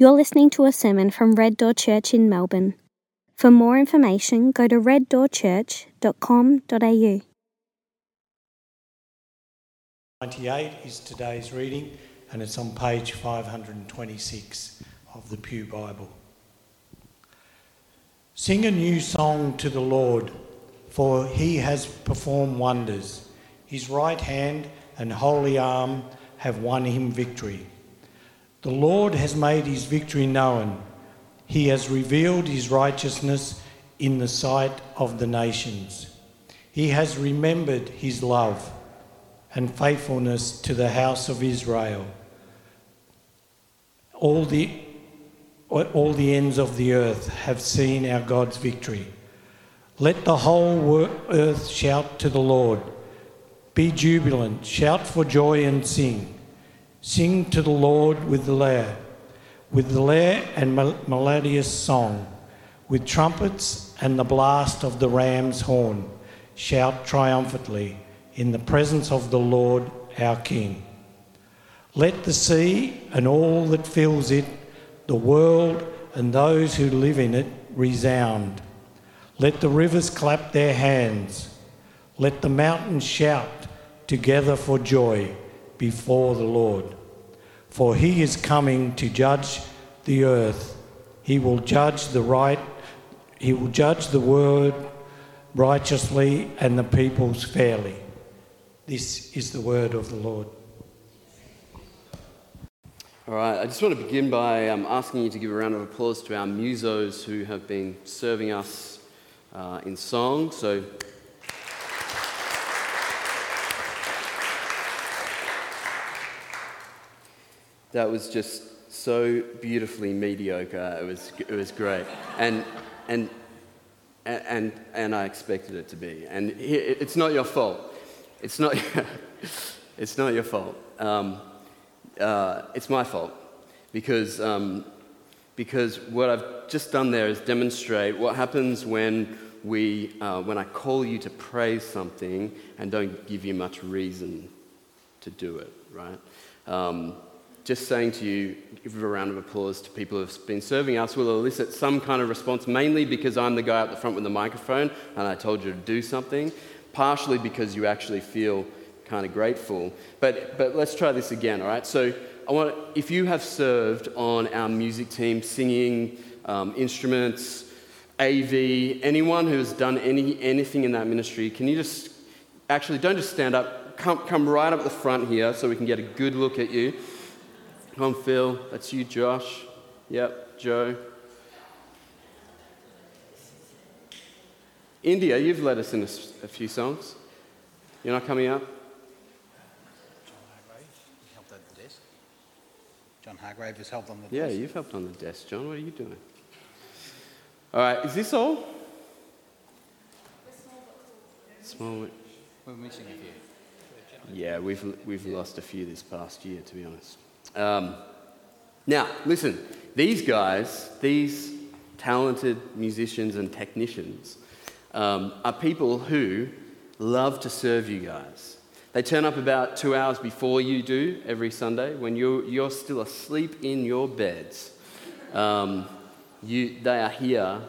You're listening to a sermon from Red Door Church in Melbourne. For more information, go to reddoorchurch.com.au. 98 is today's reading, and it's on page 526 of the Pew Bible. Sing a new song to the Lord, for he has performed wonders. His right hand and holy arm have won him victory. The Lord has made his victory known. He has revealed his righteousness in the sight of the nations. He has remembered his love and faithfulness to the house of Israel. All the, all the ends of the earth have seen our God's victory. Let the whole earth shout to the Lord. Be jubilant, shout for joy and sing. Sing to the Lord with the lyre, with the lyre and melodious song, with trumpets and the blast of the ram's horn. Shout triumphantly in the presence of the Lord our King. Let the sea and all that fills it, the world and those who live in it, resound. Let the rivers clap their hands. Let the mountains shout together for joy before the Lord. For he is coming to judge the earth. He will judge the right, he will judge the word righteously and the peoples fairly. This is the word of the Lord. All right, I just want to begin by um, asking you to give a round of applause to our musos who have been serving us uh, in song. So that was just so beautifully mediocre. It was, it was great. And, and, and, and I expected it to be. And it's not your fault. It's not, it's not your fault. Um, uh, it's my fault. Because, um, because what I've just done there is demonstrate what happens when, we, uh, when I call you to praise something and don't give you much reason to do it, right? Um, just saying to you, give a round of applause to people who have been serving us will elicit some kind of response, mainly because I'm the guy up the front with the microphone and I told you to do something, partially because you actually feel kind of grateful. But, but let's try this again, all right? So I want, if you have served on our music team, singing, um, instruments, AV, anyone who has done any, anything in that ministry, can you just, actually, don't just stand up, come, come right up the front here so we can get a good look at you. Come on, Phil. That's you, Josh. Yep, Joe. India, you've led us in a, a few songs. You're not coming up? John Hargrave helped at the desk. John Hargrave has helped on the yeah, desk. Yeah, you've helped on the desk, John. What are you doing? All right, is this all? Small. We're missing a few. Yeah, we've, we've lost a few this past year, to be honest. Um, now, listen, these guys, these talented musicians and technicians, um, are people who love to serve you guys. They turn up about two hours before you do every Sunday when you're, you're still asleep in your beds. Um, you, they are here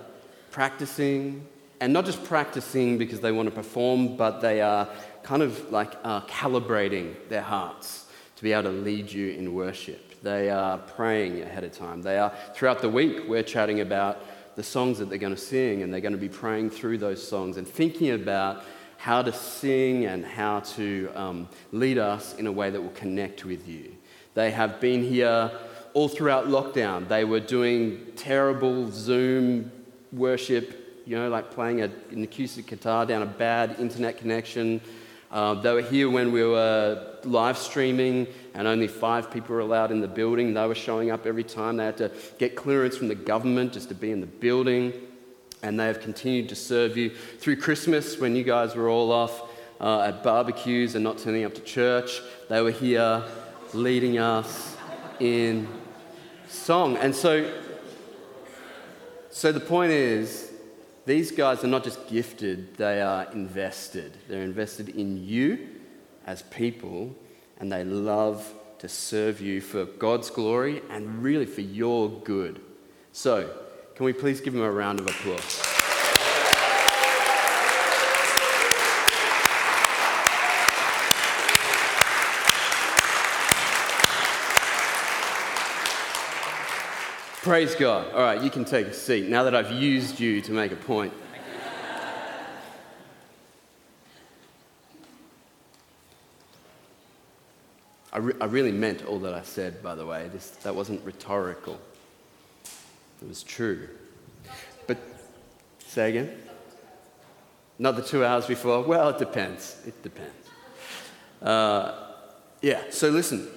practicing, and not just practicing because they want to perform, but they are kind of like uh, calibrating their hearts to be able to lead you in worship. They are praying ahead of time. They are, throughout the week, we're chatting about the songs that they're going to sing, and they're going to be praying through those songs and thinking about how to sing and how to um, lead us in a way that will connect with you. They have been here all throughout lockdown. They were doing terrible Zoom worship, you know, like playing an acoustic guitar down a bad internet connection. Uh, they were here when we were live streaming and only five people were allowed in the building. They were showing up every time. They had to get clearance from the government just to be in the building. And they have continued to serve you through Christmas when you guys were all off uh, at barbecues and not turning up to church. They were here leading us in song. And so, so the point is, these guys are not just gifted, they are invested. They're invested in you as people, and they love to serve you for God's glory and really for your good. So, can we please give them a round of applause? Praise God. All right, you can take a seat now that I've used you to make a point. I, re- I really meant all that I said, by the way. This, that wasn't rhetorical, it was true. But, say again? Another two hours before? Well, it depends. It depends. Uh, yeah, so listen.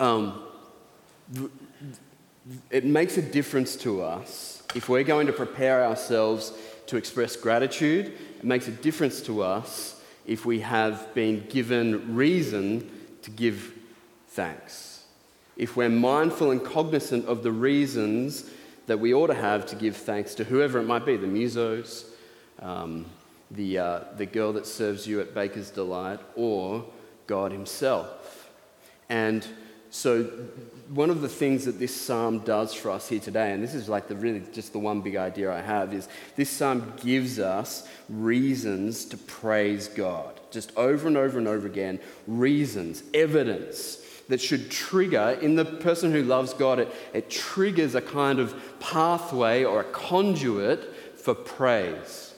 Um, it makes a difference to us if we're going to prepare ourselves to express gratitude. It makes a difference to us if we have been given reason to give thanks. If we're mindful and cognizant of the reasons that we ought to have to give thanks to whoever it might be the musos, um, the, uh, the girl that serves you at Baker's Delight, or God Himself. And so, one of the things that this psalm does for us here today, and this is like the really just the one big idea I have, is this psalm gives us reasons to praise God. Just over and over and over again, reasons, evidence that should trigger in the person who loves God, it, it triggers a kind of pathway or a conduit for praise.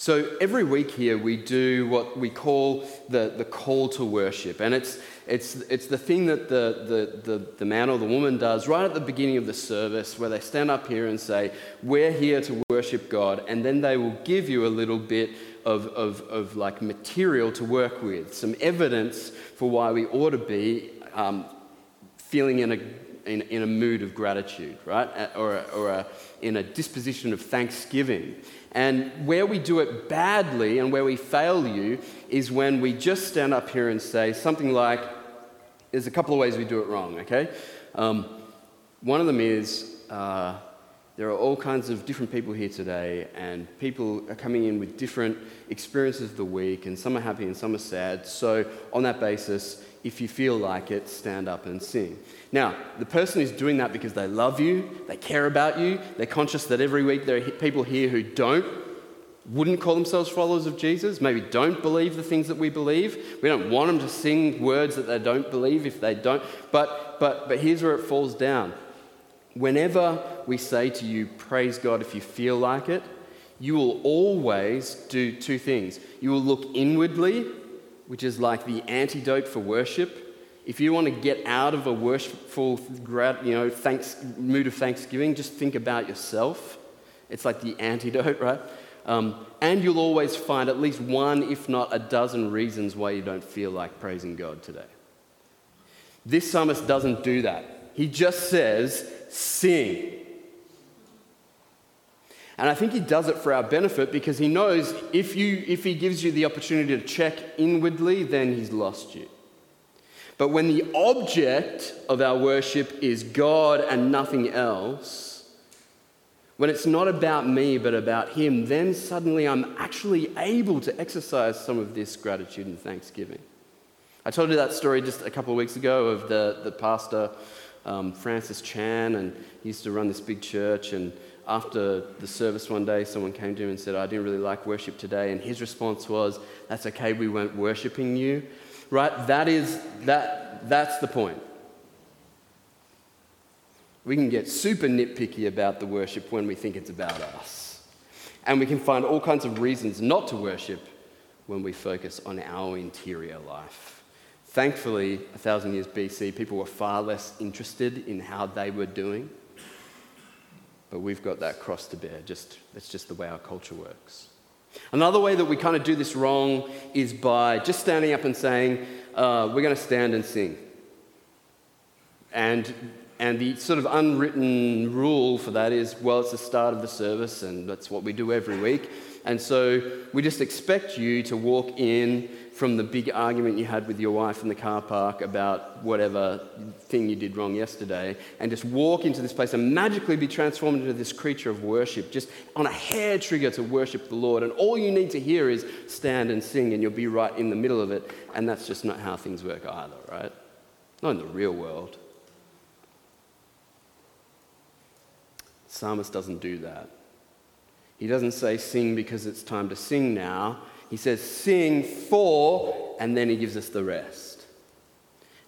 So every week here we do what we call the, the call to worship. And it's, it's, it's the thing that the, the, the, the man or the woman does right at the beginning of the service where they stand up here and say, We're here to worship God. And then they will give you a little bit of, of, of like material to work with, some evidence for why we ought to be um, feeling in a, in, in, a mood of gratitude, right? Or, a, or a, in a disposition of thanksgiving. And where we do it badly and where we fail you is when we just stand up here and say something like, there's a couple of ways we do it wrong, okay? Um, one of them is, uh, there are all kinds of different people here today, and people are coming in with different experiences of the week, and some are happy and some are sad. So, on that basis, if you feel like it, stand up and sing. Now, the person is doing that because they love you, they care about you, they're conscious that every week there are people here who don't, wouldn't call themselves followers of Jesus, maybe don't believe the things that we believe. We don't want them to sing words that they don't believe if they don't. But, but, but here's where it falls down. Whenever we say to you, praise God if you feel like it, you will always do two things. You will look inwardly which is like the antidote for worship. If you want to get out of a worshipful you know, thanks, mood of thanksgiving, just think about yourself. It's like the antidote, right? Um, and you'll always find at least one, if not a dozen, reasons why you don't feel like praising God today. This psalmist doesn't do that. He just says, sing. And I think he does it for our benefit because he knows if, you, if he gives you the opportunity to check inwardly, then he's lost you. But when the object of our worship is God and nothing else, when it's not about me but about him, then suddenly I'm actually able to exercise some of this gratitude and thanksgiving. I told you that story just a couple of weeks ago of the, the pastor, um, Francis Chan, and he used to run this big church and after the service one day, someone came to him and said, I didn't really like worship today. And his response was, That's okay, we weren't worshiping you. Right? That is, that, that's the point. We can get super nitpicky about the worship when we think it's about us. And we can find all kinds of reasons not to worship when we focus on our interior life. Thankfully, a thousand years BC, people were far less interested in how they were doing but we've got that cross to bear. Just, that's just the way our culture works. Another way that we kind of do this wrong is by just standing up and saying, uh, we're going to stand and sing. And, and the sort of unwritten rule for that is, well, it's the start of the service, and that's what we do every week. And so we just expect you to walk in from the big argument you had with your wife in the car park about whatever thing you did wrong yesterday and just walk into this place and magically be transformed into this creature of worship, just on a hair trigger to worship the Lord. And all you need to hear is stand and sing, and you'll be right in the middle of it. And that's just not how things work either, right? Not in the real world. Psalmist doesn't do that. He doesn't say sing because it's time to sing now. He says, sing for, and then he gives us the rest.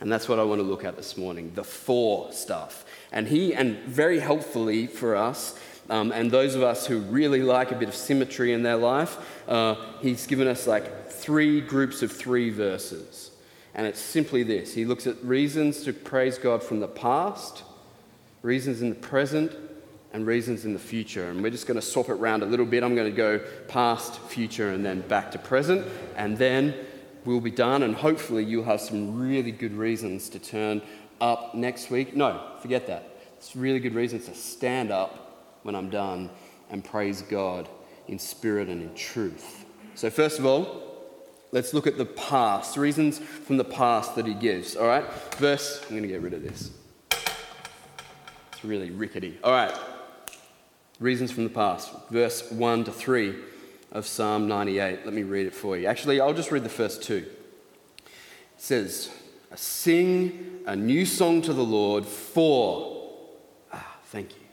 And that's what I want to look at this morning the for stuff. And he, and very helpfully for us, um, and those of us who really like a bit of symmetry in their life, uh, he's given us like three groups of three verses. And it's simply this He looks at reasons to praise God from the past, reasons in the present, and reasons in the future. And we're just going to swap it around a little bit. I'm going to go past, future, and then back to present. And then we'll be done. And hopefully, you'll have some really good reasons to turn up next week. No, forget that. It's really good reasons to stand up when I'm done and praise God in spirit and in truth. So, first of all, let's look at the past, reasons from the past that he gives. All right? Verse, I'm going to get rid of this. It's really rickety. All right. Reasons from the past, verse 1 to 3 of Psalm 98. Let me read it for you. Actually, I'll just read the first two. It says, Sing a new song to the Lord, for, ah, thank you,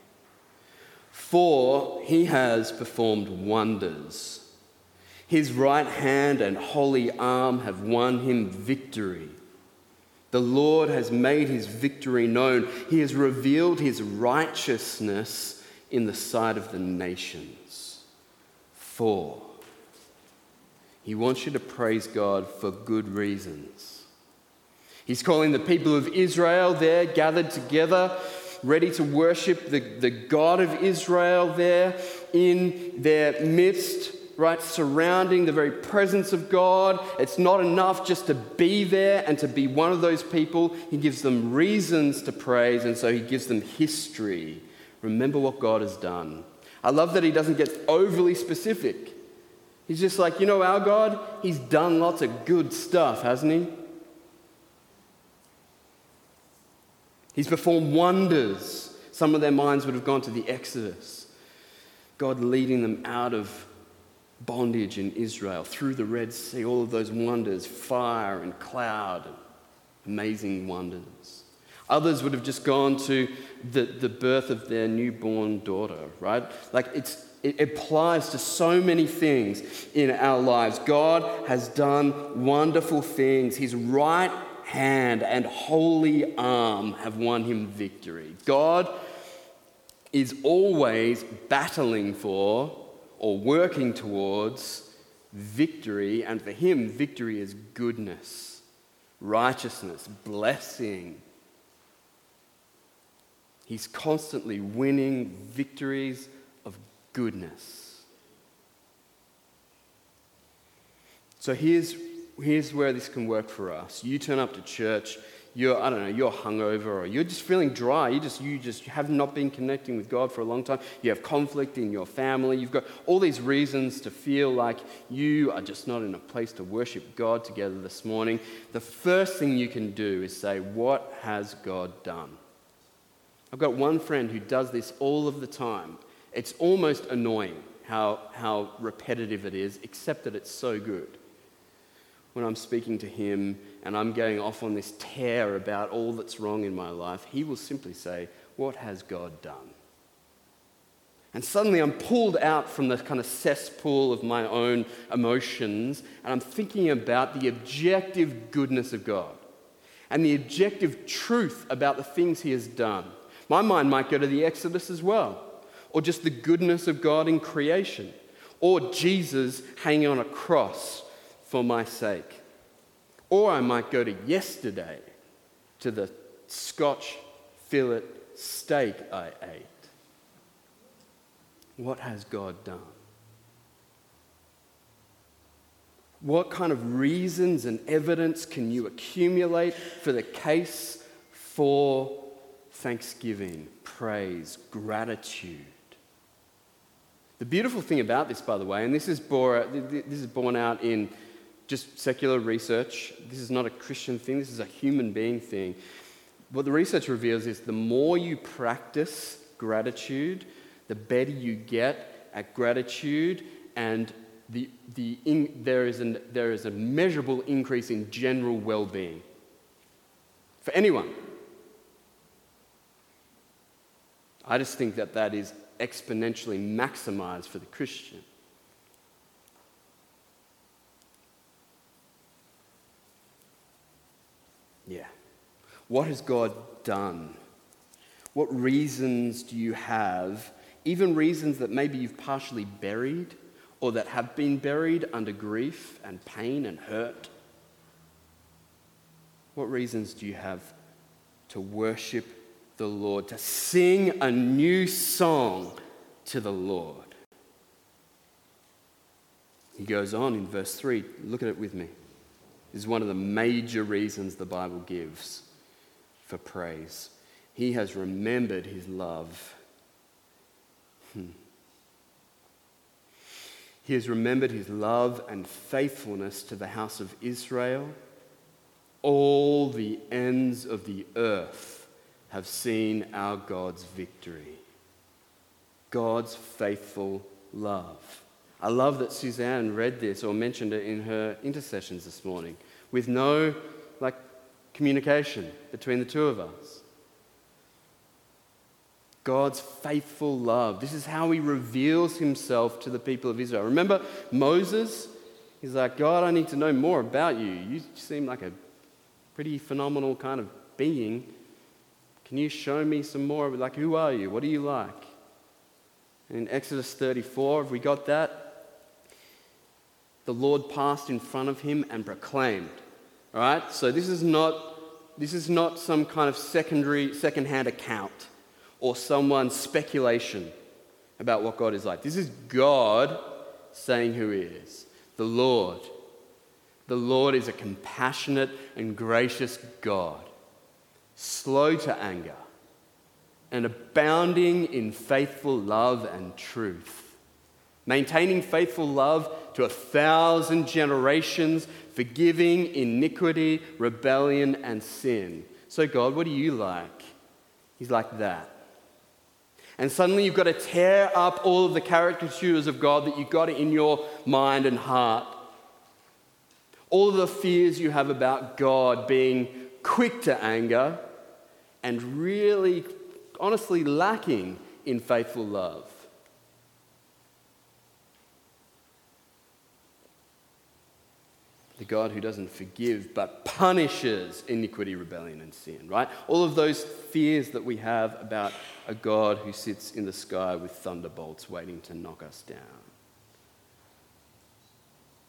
for he has performed wonders. His right hand and holy arm have won him victory. The Lord has made his victory known. He has revealed his righteousness in the sight of the nations. For he wants you to praise God for good reasons. He's calling the people of Israel there gathered together, ready to worship the, the God of Israel there in their midst, right, surrounding the very presence of God. It's not enough just to be there and to be one of those people. He gives them reasons to praise, and so he gives them history Remember what God has done. I love that he doesn't get overly specific. He's just like, you know, our God, he's done lots of good stuff, hasn't he? He's performed wonders. Some of their minds would have gone to the Exodus, God leading them out of bondage in Israel through the Red Sea, all of those wonders, fire and cloud, amazing wonders. Others would have just gone to the, the birth of their newborn daughter, right? Like it's, it applies to so many things in our lives. God has done wonderful things. His right hand and holy arm have won him victory. God is always battling for or working towards victory, and for him, victory is goodness, righteousness, blessing He's constantly winning victories of goodness. So here's, here's where this can work for us. You turn up to church, you're, I don't know, you're hungover or you're just feeling dry. You just, you just have not been connecting with God for a long time. You have conflict in your family. You've got all these reasons to feel like you are just not in a place to worship God together this morning. The first thing you can do is say, What has God done? I've got one friend who does this all of the time. It's almost annoying how, how repetitive it is, except that it's so good. When I'm speaking to him and I'm going off on this tear about all that's wrong in my life, he will simply say, What has God done? And suddenly I'm pulled out from the kind of cesspool of my own emotions and I'm thinking about the objective goodness of God and the objective truth about the things He has done. My mind might go to the Exodus as well, or just the goodness of God in creation, or Jesus hanging on a cross for my sake. Or I might go to yesterday, to the Scotch fillet steak I ate. What has God done? What kind of reasons and evidence can you accumulate for the case for thanksgiving, praise, gratitude. The beautiful thing about this, by the way, and this is, born, this is borne out in just secular research. This is not a Christian thing, this is a human being thing. What the research reveals is the more you practice gratitude, the better you get at gratitude, and the, the in, there, is an, there is a measurable increase in general well being for anyone. I just think that that is exponentially maximized for the Christian. Yeah. What has God done? What reasons do you have, even reasons that maybe you've partially buried or that have been buried under grief and pain and hurt? What reasons do you have to worship the Lord, to sing a new song to the Lord? He goes on in verse 3. Look at it with me. This is one of the major reasons the Bible gives for praise. He has remembered his love. Hmm. He has remembered his love and faithfulness to the house of Israel. All the ends of the earth have seen our God's victory. God's faithful love. I love that Suzanne read this or mentioned it in her intercessions this morning with no like communication between the two of us. God's faithful love. This is how he reveals himself to the people of Israel. Remember Moses? He's like, God, I need to know more about you. You seem like a pretty phenomenal kind of being. Can you show me some more? Like, who are you? What are you like? In Exodus 34, have we got that? The Lord passed in front of him and proclaimed. All right? So this is not, this is not some kind of secondary, second-hand account or someone's speculation about what God is like. This is God saying who He is. The Lord. The Lord is a compassionate and gracious God, slow to anger, and abounding in faithful love and truth, maintaining faithful love to a thousand generations, forgiving iniquity, rebellion, and sin. So, God, what are you like? He's like that. And suddenly you've got to tear up all of the caricatures of God that you've got in your mind and heart. All the fears you have about God being quick to anger and really, honestly, lacking in faithful love. the God who doesn't forgive but punishes iniquity, rebellion, and sin, right? All of those fears that we have about a God who sits in the sky with thunderbolts waiting to knock us down.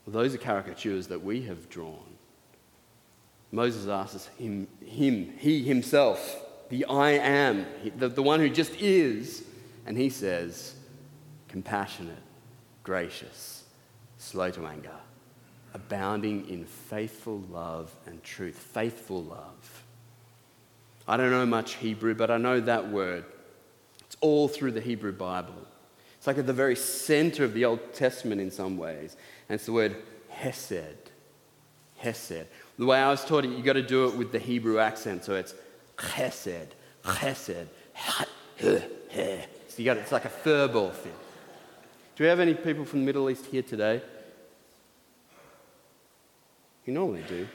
Well, those are caricatures that we have drawn. Moses asks him, him he himself, the I am, the, the one who just is, and he says, compassionate, gracious, slow to anger abounding in faithful love and truth. Faithful love. I don't know much Hebrew, but I know that word. It's all through the Hebrew Bible. It's like at the very center of the Old Testament in some ways. And it's the word hesed. Hesed. The way I was taught it, you've got to do it with the Hebrew accent. So it's chesed, chesed, so you got it's like a furball thing. Do we have any people from the Middle East here today? You normally do.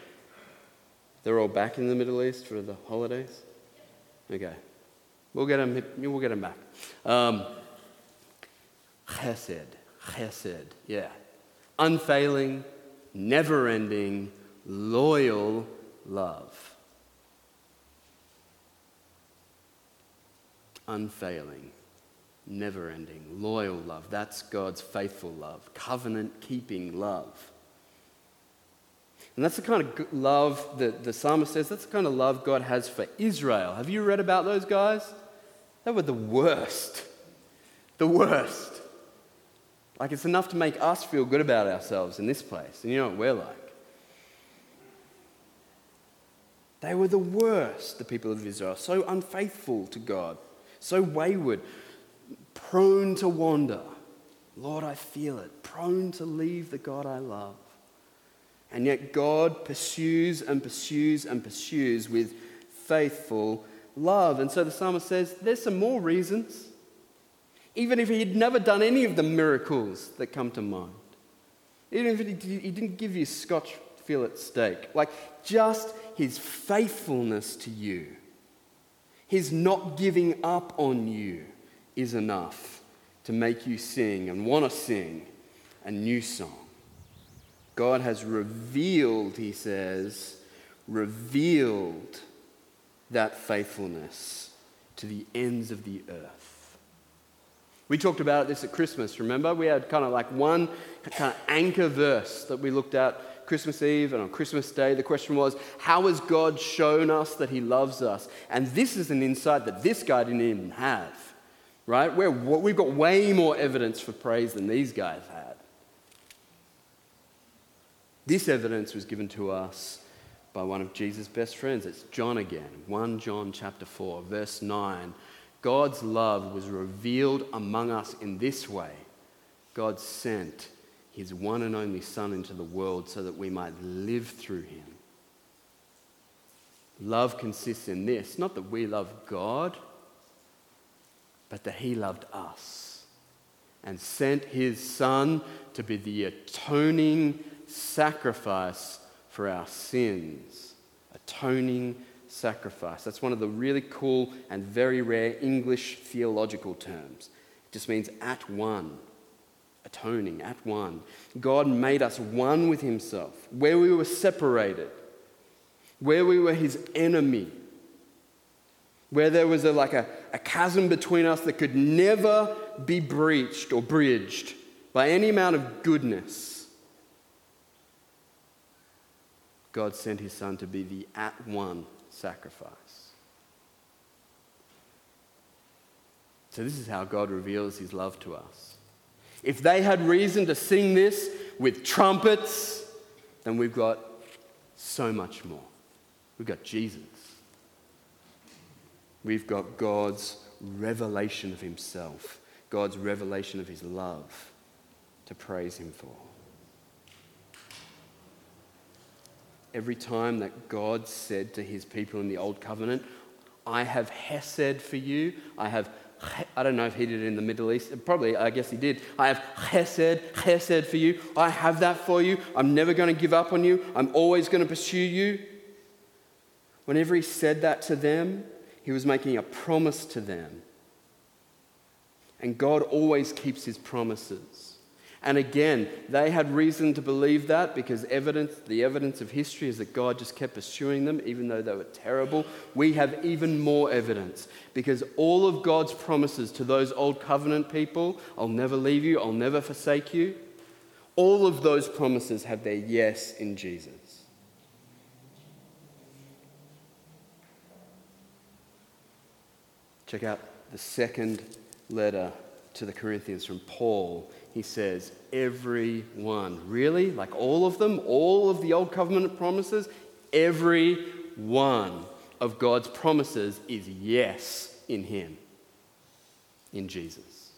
They're all back in the Middle East for the holidays? Okay. We'll get them, we'll get them back. Um, chesed. Chesed. Yeah. Unfailing, never ending, loyal love. Unfailing, never ending, loyal love. That's God's faithful love, covenant keeping love. And that's the kind of love that the psalmist says, that's the kind of love God has for Israel. Have you read about those guys? They were the worst. The worst. Like it's enough to make us feel good about ourselves in this place. And you know what we're like. They were the worst, the people of Israel. So unfaithful to God, so wayward, prone to wander. Lord, I feel it. Prone to leave the God I love. And yet God pursues and pursues and pursues with faithful love. And so the psalmist says, There's some more reasons. Even if he had never done any of the miracles that come to mind, even if he didn't give you scotch fillet steak, like just his faithfulness to you, his not giving up on you is enough to make you sing and want to sing a new song. God has revealed, he says, revealed that faithfulness to the ends of the earth. We talked about this at Christmas, remember? We had kind of like one kind of anchor verse that we looked at Christmas Eve and on Christmas Day. The question was, How has God shown us that He loves us? And this is an insight that this guy didn't even have, right? We're, we've got way more evidence for praise than these guys had. This evidence was given to us by one of Jesus' best friends. It's John again, 1 John chapter 4, verse 9. God's love was revealed among us in this way God sent his one and only Son into the world so that we might live through him. Love consists in this not that we love God, but that he loved us and sent his Son to be the atoning sacrifice for our sins. Atoning sacrifice. That's one of the really cool and very rare English theological terms. It just means at one. Atoning, at one. God made us one with Himself. Where we were separated, where we were His enemy, where there was a, like a, a chasm between us that could never be breached or bridged by any amount of goodness God sent his son to be the at one sacrifice. So, this is how God reveals his love to us. If they had reason to sing this with trumpets, then we've got so much more. We've got Jesus. We've got God's revelation of himself, God's revelation of his love to praise him for. every time that God said to his people in the Old Covenant, I have Hesed for you. I have, I don't know if he did it in the Middle East. Probably, I guess he did. I have Hesed, Hesed for you. I have that for you. I'm never going to give up on you. I'm always going to pursue you. Whenever he said that to them, he was making a promise to them. And God always keeps his promises. And again, they had reason to believe that because evidence, the evidence of history is that God just kept pursuing them even though they were terrible. We have even more evidence because all of God's promises to those old covenant people, I'll never leave you, I'll never forsake you, all of those promises have their yes in Jesus. Check out the second letter to the Corinthians from Paul he says, every one. Really? Like all of them? All of the old covenant promises? Every one of God's promises is yes in Him, in Jesus.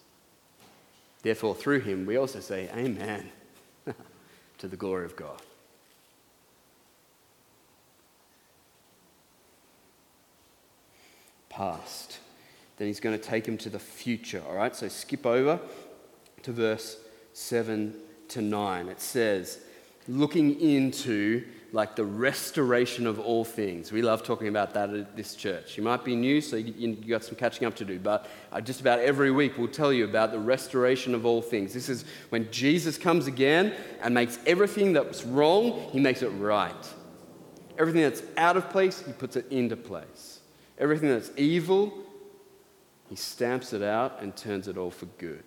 Therefore, through Him, we also say, Amen to the glory of God. Past. Then He's going to take him to the future. All right, so skip over to verse 7 to 9. It says, looking into like the restoration of all things. We love talking about that at this church. You might be new, so you, you got some catching up to do, but just about every week we'll tell you about the restoration of all things. This is when Jesus comes again and makes everything that's wrong, he makes it right. Everything that's out of place, he puts it into place. Everything that's evil, he stamps it out and turns it all for good.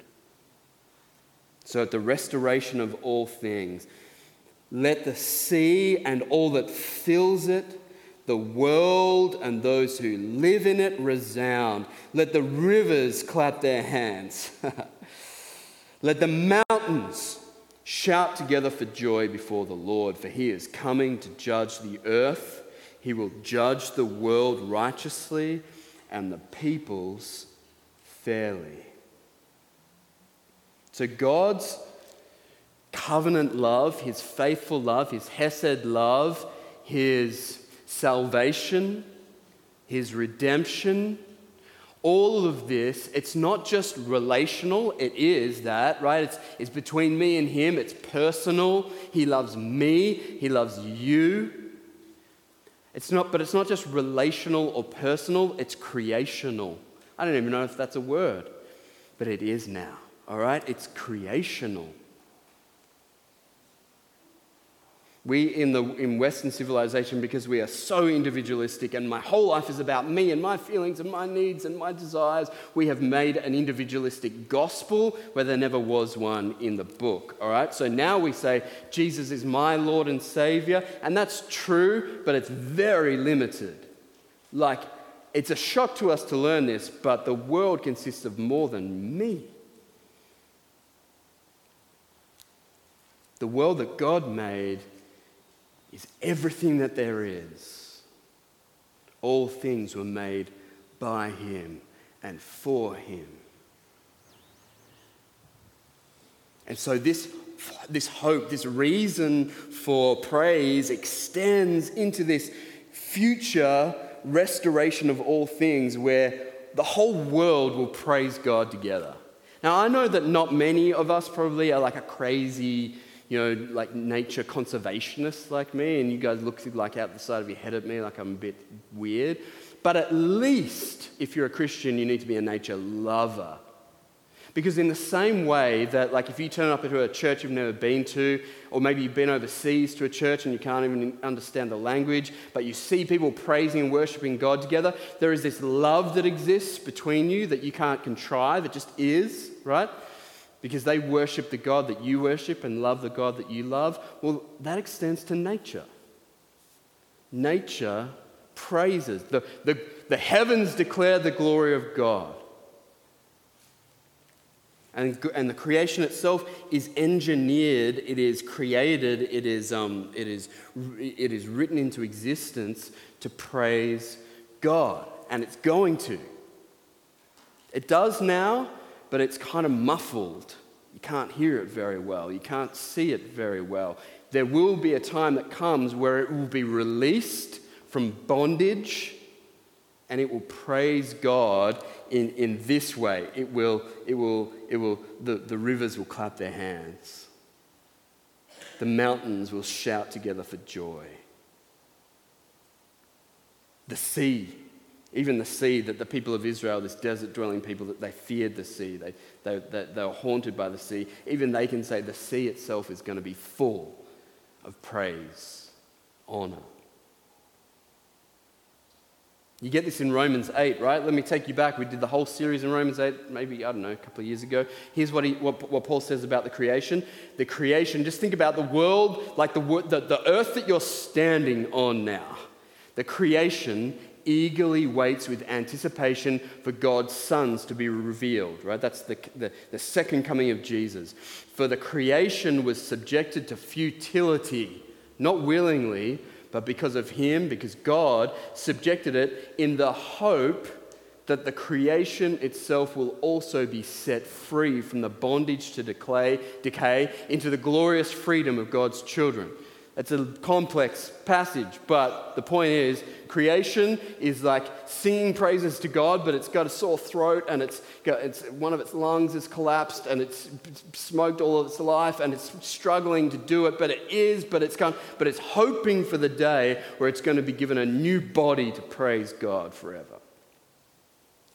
So, at the restoration of all things, let the sea and all that fills it, the world and those who live in it resound. Let the rivers clap their hands. let the mountains shout together for joy before the Lord, for he is coming to judge the earth. He will judge the world righteously and the peoples fairly. So God's covenant love, his faithful love, his Hesed love, his salvation, his redemption, all of this, it's not just relational, it is that, right? It's, it's between me and him, it's personal. He loves me, he loves you. It's not, but it's not just relational or personal, it's creational. I don't even know if that's a word, but it is now, all right? It's creational. We in, the, in Western civilization, because we are so individualistic and my whole life is about me and my feelings and my needs and my desires, we have made an individualistic gospel where there never was one in the book. All right? So now we say, Jesus is my Lord and Savior, and that's true, but it's very limited. Like, it's a shock to us to learn this, but the world consists of more than me. The world that God made is everything that there is. All things were made by him and for him. And so, this, this hope, this reason for praise extends into this future restoration of all things where the whole world will praise God together. Now, I know that not many of us probably are like a crazy you know, like nature conservationist like me, and you guys look like out the side of your head at me like I'm a bit weird. But at least, if you're a Christian, you need to be a nature lover. Because, in the same way that, like, if you turn up to a church you've never been to, or maybe you've been overseas to a church and you can't even understand the language, but you see people praising and worshiping God together, there is this love that exists between you that you can't contrive, it just is, right? because they worship the God that you worship and love the God that you love, well, that extends to nature. Nature praises. The, the, the heavens declare the glory of God. And, and the creation itself is engineered, it is created, it is, um, it, is, it is written into existence to praise God. And it's going to. It does now, but it's kind of muffled. You can't hear it very well, you can't see it very well. There will be a time that comes where it will be released from bondage and it will praise God in, in this way. It will, it will, it will, the, the rivers will clap their hands. The mountains will shout together for joy. The sea even the sea, that the people of Israel, this desert dwelling people, that they feared the sea, they, they, they, they were haunted by the sea. Even they can say the sea itself is going to be full of praise, honor. You get this in Romans 8, right? Let me take you back. We did the whole series in Romans 8, maybe, I don't know, a couple of years ago. Here's what, he, what, what Paul says about the creation. The creation, just think about the world, like the, the, the earth that you're standing on now. The creation eagerly waits with anticipation for God's sons to be revealed, right? That's the, the, the, second coming of Jesus. For the creation was subjected to futility, not willingly, but because of Him, because God subjected it in the hope that the creation itself will also be set free from the bondage to decay, into the glorious freedom of God's children. It's a complex passage, but the point is creation is like singing praises to God, but it's got a sore throat and it's, got, it's one of its lungs is collapsed and it's smoked all of its life and it's struggling to do it, but it is, but it's gone, but it's hoping for the day where it's going to be given a new body to praise God forever.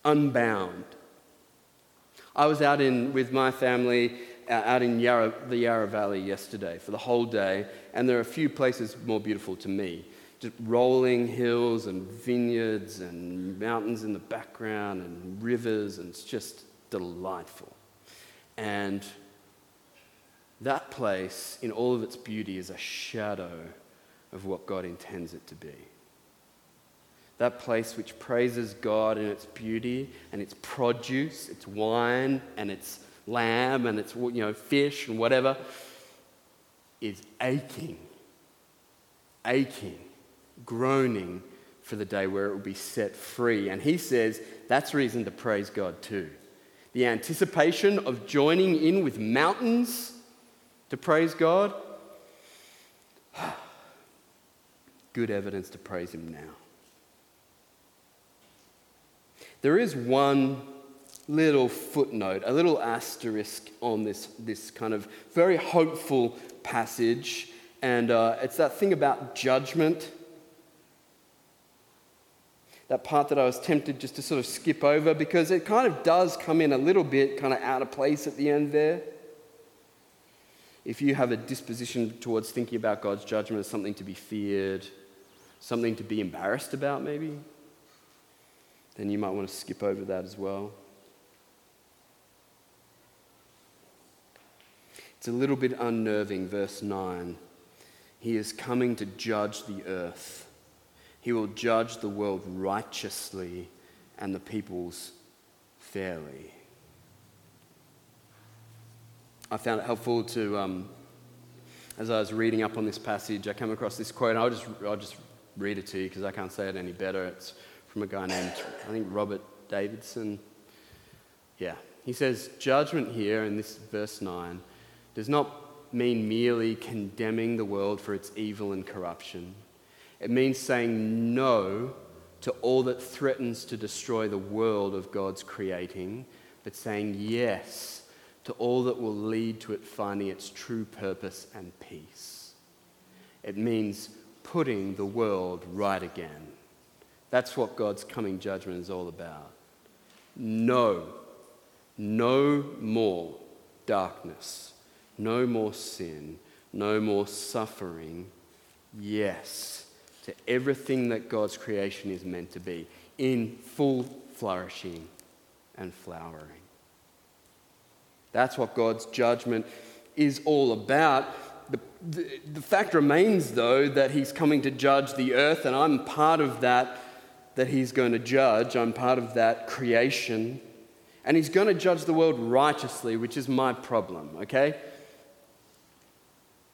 Unbound. I was out in with my family Uh, out in Yarra, the Yarra Valley yesterday for the whole day, and there are a few places more beautiful to me. Just rolling hills and vineyards and mountains in the background and rivers, and it's just delightful. And that place, in all of its beauty, is a shadow of what God intends it to be. That place which praises God in its beauty and its produce, its wine and its lamb and it's you know fish and whatever is aching aching groaning for the day where it will be set free and he says that's reason to praise god too the anticipation of joining in with mountains to praise God? Good evidence to praise Him now. There is one little footnote, a little asterisk on this, this kind of very hopeful passage, and uh, it's that thing about judgment. That part that I was tempted just to sort of skip over because it kind of does come in a little bit kind of out of place at the end there. If you have a disposition towards thinking about God's judgment as something to be feared, something to be embarrassed about, maybe, then you might want to skip over that as well. It's a little bit unnerving, verse 9. He is coming to judge the earth. He will judge the world righteously and the peoples fairly. I found it helpful to, um, as I was reading up on this passage, I came across this quote, and I'll just, I'll just read it to you because I can't say it any better. It's from a guy named, I think, Robert Davidson. Yeah. He says, Judgment here in this verse 9 does not mean merely condemning the world for its evil and corruption. It means saying no to all that threatens to destroy the world of God's creating, but saying yes to all that will lead to it finding its true purpose and peace. It means putting the world right again. That's what God's coming judgment is all about. No, no more darkness, no more sin, no more suffering. Yes, to everything that God's creation is meant to be in full flourishing and flowering. That's what God's judgment is all about. The, the, the, fact remains, though, that He's coming to judge the earth, and I'm part of that that he's going to judge. I'm part of that creation. And he's going to judge the world righteously, which is my problem, okay?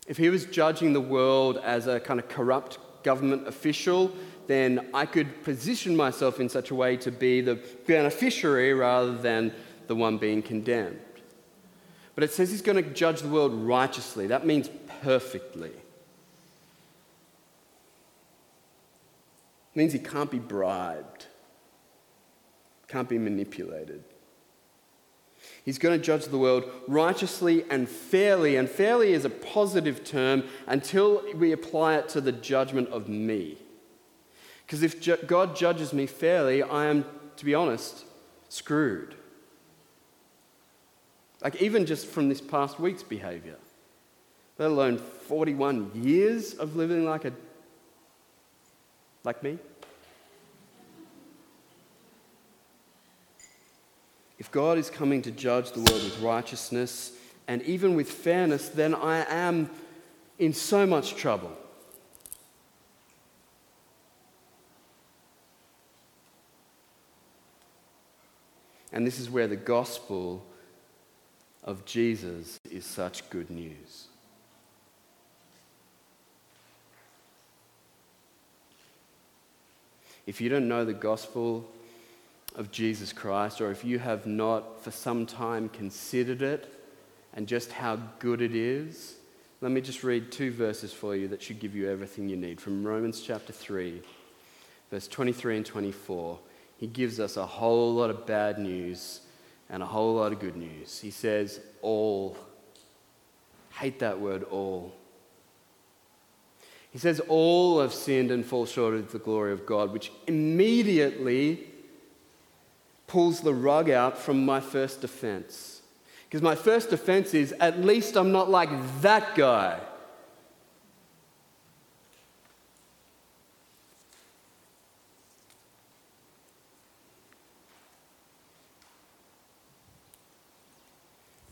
If he was judging the world as a kind of corrupt government official, then I could position myself in such a way to be the beneficiary rather than the one being condemned. But it says he's going to judge the world righteously. That means perfectly. It means he can't be bribed, can't be manipulated. He's going to judge the world righteously and fairly, and fairly is a positive term until we apply it to the judgment of me. Because if ju- God judges me fairly, I am, to be honest, screwed. Like, even just from this past week's behavior, let alone 41 years of living like a like me? If God is coming to judge the world with righteousness and even with fairness, then I am in so much trouble. And this is where the gospel of Jesus is such good news. If you don't know the gospel of Jesus Christ, or if you have not for some time considered it and just how good it is, let me just read two verses for you that should give you everything you need. From Romans chapter 3, verse 23 and 24, he gives us a whole lot of bad news and a whole lot of good news. He says, All. Hate that word, all. He says, All have sinned and fall short of the glory of God, which immediately pulls the rug out from my first defense. Because my first defense is, at least I'm not like that guy.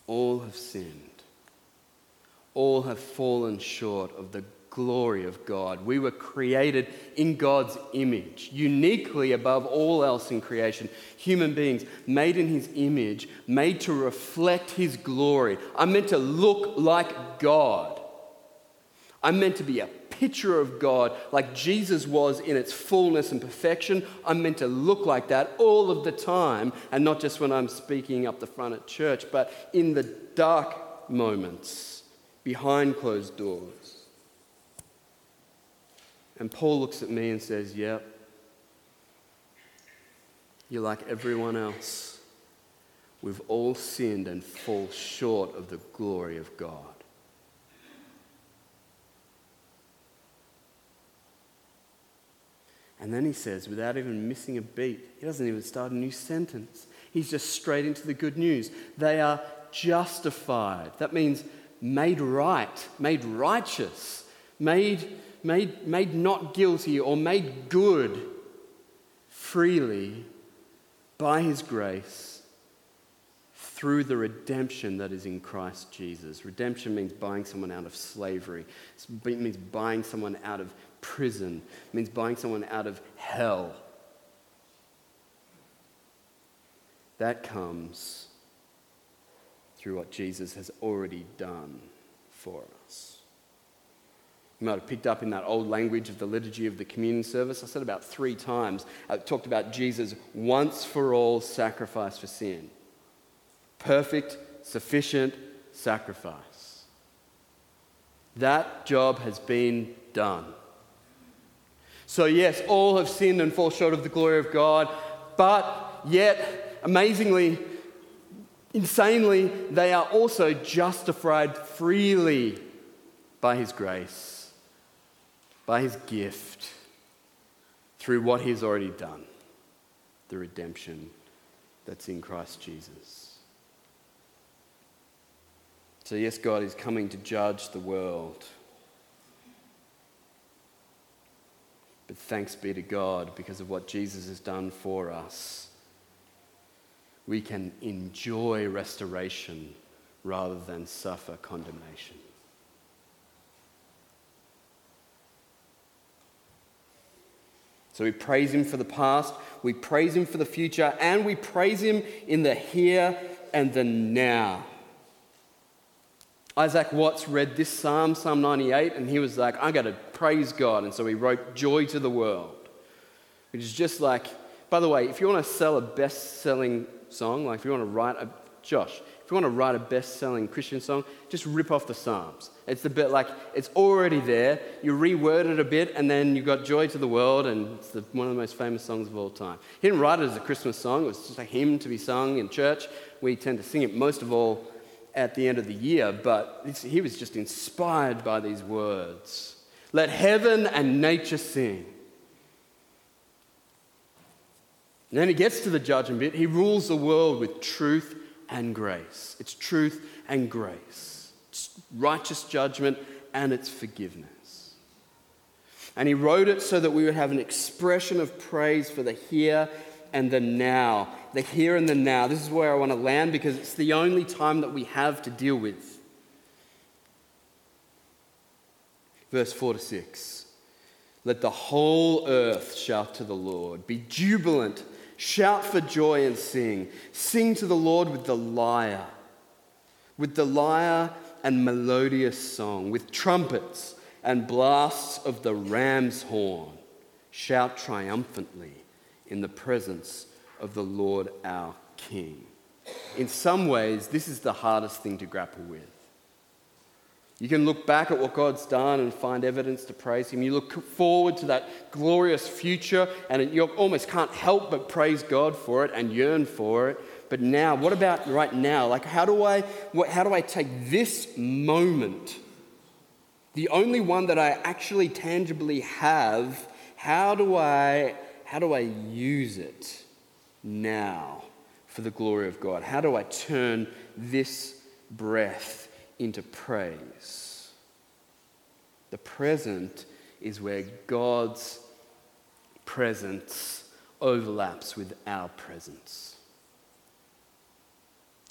All have sinned. All have fallen short of the glory of God. We were created in God's image, uniquely above all else in creation. Human beings made in His image, made to reflect His glory. I'm meant to look like God. I'm meant to be a picture of God like Jesus was in its fullness and perfection. I'm meant to look like that all of the time, and not just when I'm speaking up the front at church, but in the dark moments behind closed doors. And Paul looks at me and says, Yep, you're like everyone else. We've all sinned and fall short of the glory of God. And then he says, without even missing a beat, he doesn't even start a new sentence. He's just straight into the good news. They are justified. That means made right, made righteous, made, made, made not guilty or made good freely by his grace through the redemption that is in Christ Jesus. Redemption means buying someone out of slavery, it means buying someone out of prison, it means buying someone out of hell. That comes through what Jesus has already done for us. You might have picked up in that old language of the liturgy of the communion service. I said about three times, I talked about Jesus' once for all sacrifice for sin. Perfect, sufficient sacrifice. That job has been done. So, yes, all have sinned and fall short of the glory of God, but yet, amazingly, insanely, they are also justified freely by His grace, by His gift, through what He's already done the redemption that's in Christ Jesus. So, yes, God is coming to judge the world. But thanks be to God because of what Jesus has done for us. We can enjoy restoration rather than suffer condemnation. So we praise Him for the past, we praise Him for the future, and we praise Him in the here and the now. Isaac Watts read this psalm, Psalm 98, and he was like, I got to praise God. And so he wrote Joy to the World, which is just like, by the way, if you want to sell a best selling song, like if you want to write a, Josh, if you want to write a best selling Christian song, just rip off the Psalms. It's a bit like it's already there, you reword it a bit, and then you've got Joy to the World, and it's the, one of the most famous songs of all time. He didn't write it as a Christmas song, it was just a hymn to be sung in church. We tend to sing it most of all at the end of the year, but he was just inspired by these words. Let heaven and nature sing. And then he gets to the judgment bit. He rules the world with truth and grace. It's truth and grace. It's righteous judgment and it's forgiveness. And he wrote it so that we would have an expression of praise for the here and the now. The here and the now. This is where I want to land because it's the only time that we have to deal with. Verse 4 to 6. Let the whole earth shout to the Lord. Be jubilant. Shout for joy and sing. Sing to the Lord with the lyre, with the lyre and melodious song, with trumpets and blasts of the ram's horn. Shout triumphantly in the presence of the Lord our King. In some ways, this is the hardest thing to grapple with. You can look back at what God's done and find evidence to praise Him. You look forward to that glorious future, and you almost can't help but praise God for it and yearn for it. But now, what about right now? Like, how do I, what, how do I take this moment, the only one that I actually tangibly have, how do I how do I use it now for the glory of God? How do I turn this breath into praise? The present is where God's presence overlaps with our presence.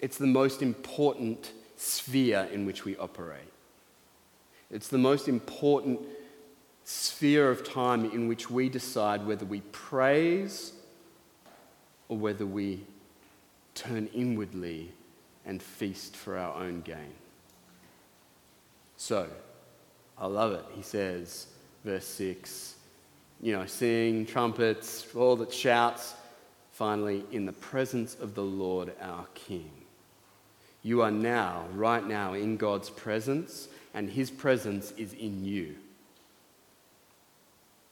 It's the most important sphere in which we operate. It's the most important sphere of time in which we decide whether we praise or whether we turn inwardly and feast for our own gain. So, I love it. He says, verse 6, you know, sing, trumpets, all that shouts, finally, in the presence of the Lord our King. You are now, right now, in God's presence, and His presence is in you.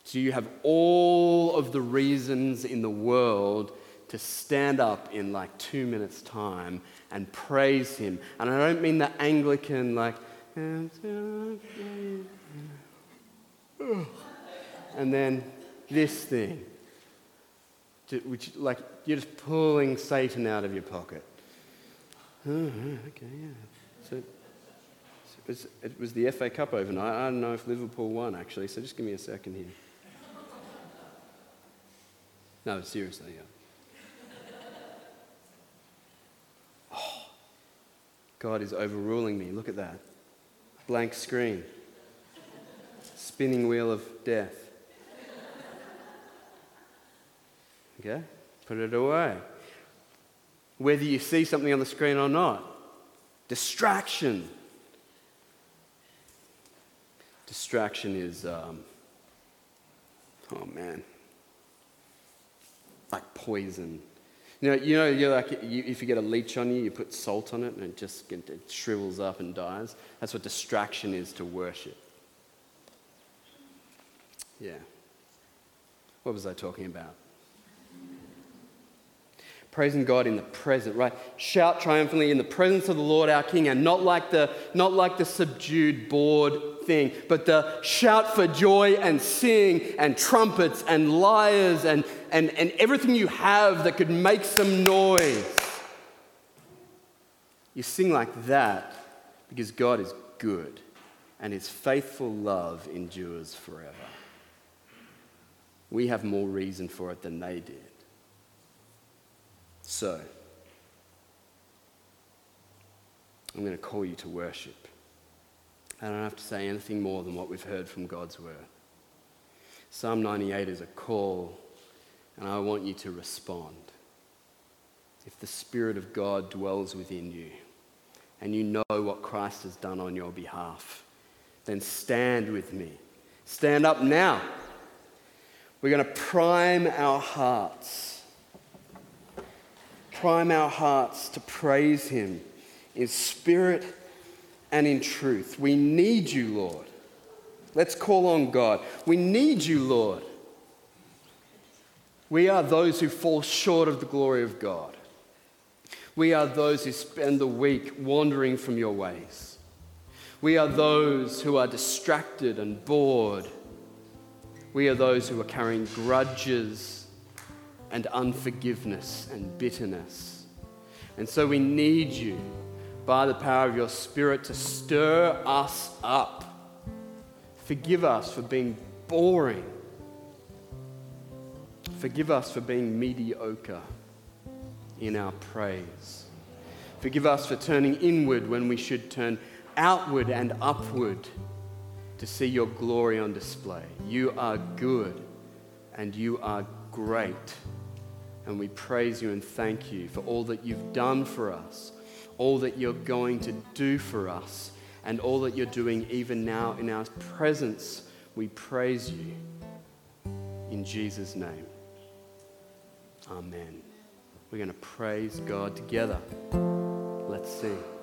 So you have all of the reasons in the world to stand up in like two minutes' time and praise Him. And I don't mean the Anglican, like, and then this thing, which, like, you're just pulling Satan out of your pocket. Oh, okay, yeah. So, it was, it was the FA Cup overnight. I don't know if Liverpool won, actually, so just give me a second here. No, seriously, yeah. Oh, God is overruling me. Look at that. Blank screen. Spinning wheel of death. Okay? Put it away. Whether you see something on the screen or not. Distraction. Distraction is, um, oh man, like poison. You know, you know you're like, you, if you get a leech on you, you put salt on it and it just it shrivels up and dies. That's what distraction is to worship. Yeah. What was I talking about? praising God in the present, right? Shout triumphantly in the presence of the Lord our King, and not like the, not like the subdued, bored thing, but the shout for joy and sing and trumpets and lyres and, and, and everything you have that could make some noise. You sing like that because God is good and his faithful love endures forever. We have more reason for it than they did. So, I'm going to call you to worship. I don't have to say anything more than what we've heard from God's word. Psalm 98 is a call, and I want you to respond. If the Spirit of God dwells within you, and you know what Christ has done on your behalf, then stand with me. Stand up now. We're going to prime our hearts prime our hearts to praise Him in spirit and in truth. We need you, Lord. Let's call on God. We need you, Lord. We are those who fall short of the glory of God. We are those who spend the week wandering from your ways. We are those who are distracted and bored. We are those who are carrying grudges and unforgiveness and bitterness. And so we need you by the power of your Spirit to stir us up. Forgive us for being boring. Forgive us for being mediocre in our praise. Forgive us for turning inward when we should turn outward and upward to see your glory on display. You are good and you are great. And we praise you and thank you for all that you've done for us, all that you're going to do for us, and all that you're doing even now in our presence. We praise you. In Jesus' name. Amen. We're going to praise God together. Let's sing.